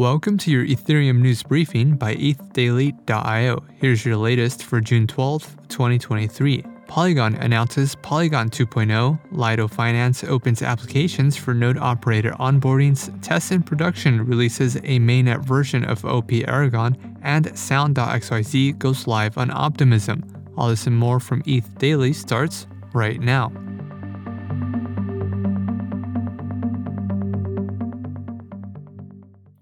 Welcome to your Ethereum news briefing by ETHDaily.io. Here's your latest for June 12th, 2023. Polygon announces Polygon 2.0, Lido Finance opens applications for node operator onboardings, Test in Production releases a mainnet version of OP Erigon, and Sound.xyz goes live on Optimism. All this and more from ETH Daily starts right now.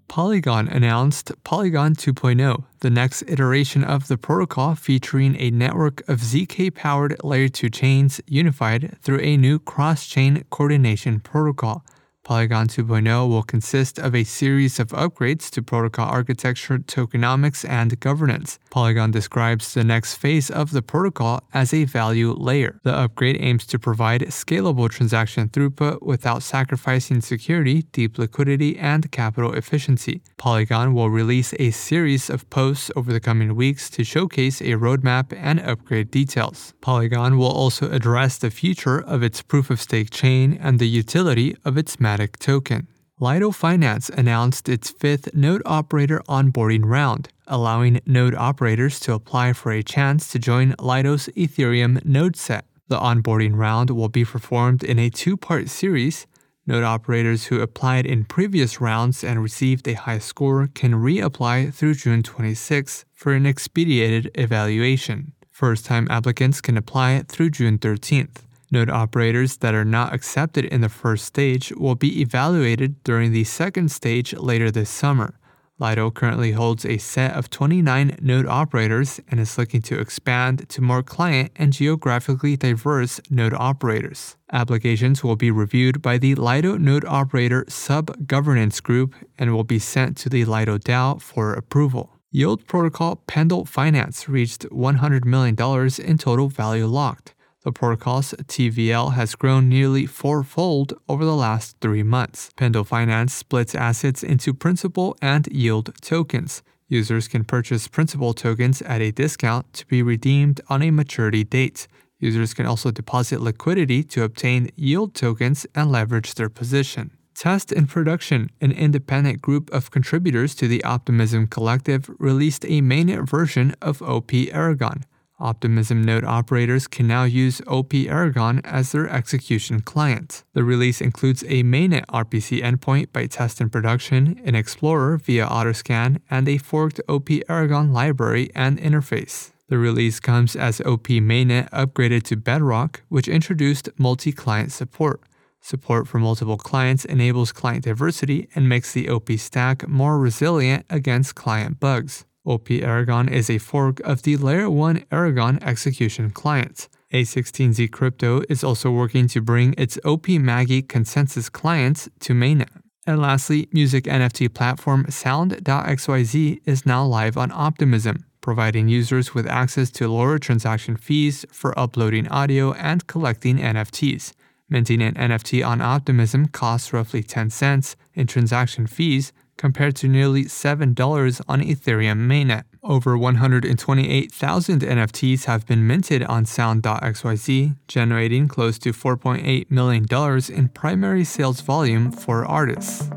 Polygon announced Polygon 2.0, the next iteration of the protocol featuring a network of ZK powered layer 2 chains unified through a new cross chain coordination protocol. Polygon 2.0 will consist of a series of upgrades to protocol architecture, tokenomics, and governance. Polygon describes the next phase of the protocol as a value layer. The upgrade aims to provide scalable transaction throughput without sacrificing security, deep liquidity, and capital efficiency. Polygon will release a series of posts over the coming weeks to showcase a roadmap and upgrade details. Polygon will also address the future of its proof of stake chain and the utility of its Matic token. Lido Finance announced its fifth node operator onboarding round, allowing node operators to apply for a chance to join Lido's Ethereum node set. The onboarding round will be performed in a two part series. Node operators who applied in previous rounds and received a high score can reapply through June 26 for an expedited evaluation. First time applicants can apply through June 13th. Node operators that are not accepted in the first stage will be evaluated during the second stage later this summer. Lido currently holds a set of 29 node operators and is looking to expand to more client and geographically diverse node operators. Applications will be reviewed by the Lido Node Operator Sub Governance Group and will be sent to the Lido DAO for approval. Yield protocol Pendle Finance reached $100 million in total value locked. The protocol's TVL has grown nearly fourfold over the last three months. Pendle Finance splits assets into principal and yield tokens. Users can purchase principal tokens at a discount to be redeemed on a maturity date. Users can also deposit liquidity to obtain yield tokens and leverage their position. Test in Production, an independent group of contributors to the Optimism Collective, released a mainnet version of OP Erigon. Optimism node operators can now use OP Erigon as their execution client. The release includes a mainnet RPC endpoint by Test in Production, an Explorer via Otterscan, and a forked OP Erigon library and interface. The release comes as OP mainnet upgraded to Bedrock, which introduced multi client support. Support for multiple clients enables client diversity and makes the OP stack more resilient against client bugs. OP Erigon is a fork of the Layer 1 Erigon execution client. A16Z Crypto is also working to bring its OP Magi consensus clients to mainnet. And lastly, music NFT platform Sound.xyz is now live on Optimism, providing users with access to lower transaction fees for uploading audio and collecting NFTs. Minting an NFT on Optimism costs roughly 10 cents in transaction fees compared to nearly $7 on Ethereum mainnet. Over 128,000 NFTs have been minted on Sound.xyz, generating close to $4.8 million in primary sales volume for artists.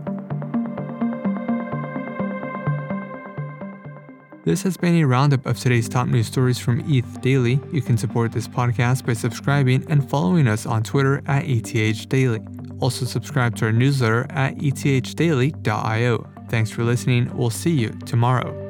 This has been a roundup of today's top news stories from ETH Daily. You can support this podcast by subscribing and following us on Twitter at ETH Daily. Also, subscribe to our newsletter at ethdaily.io. Thanks for listening. We'll see you tomorrow.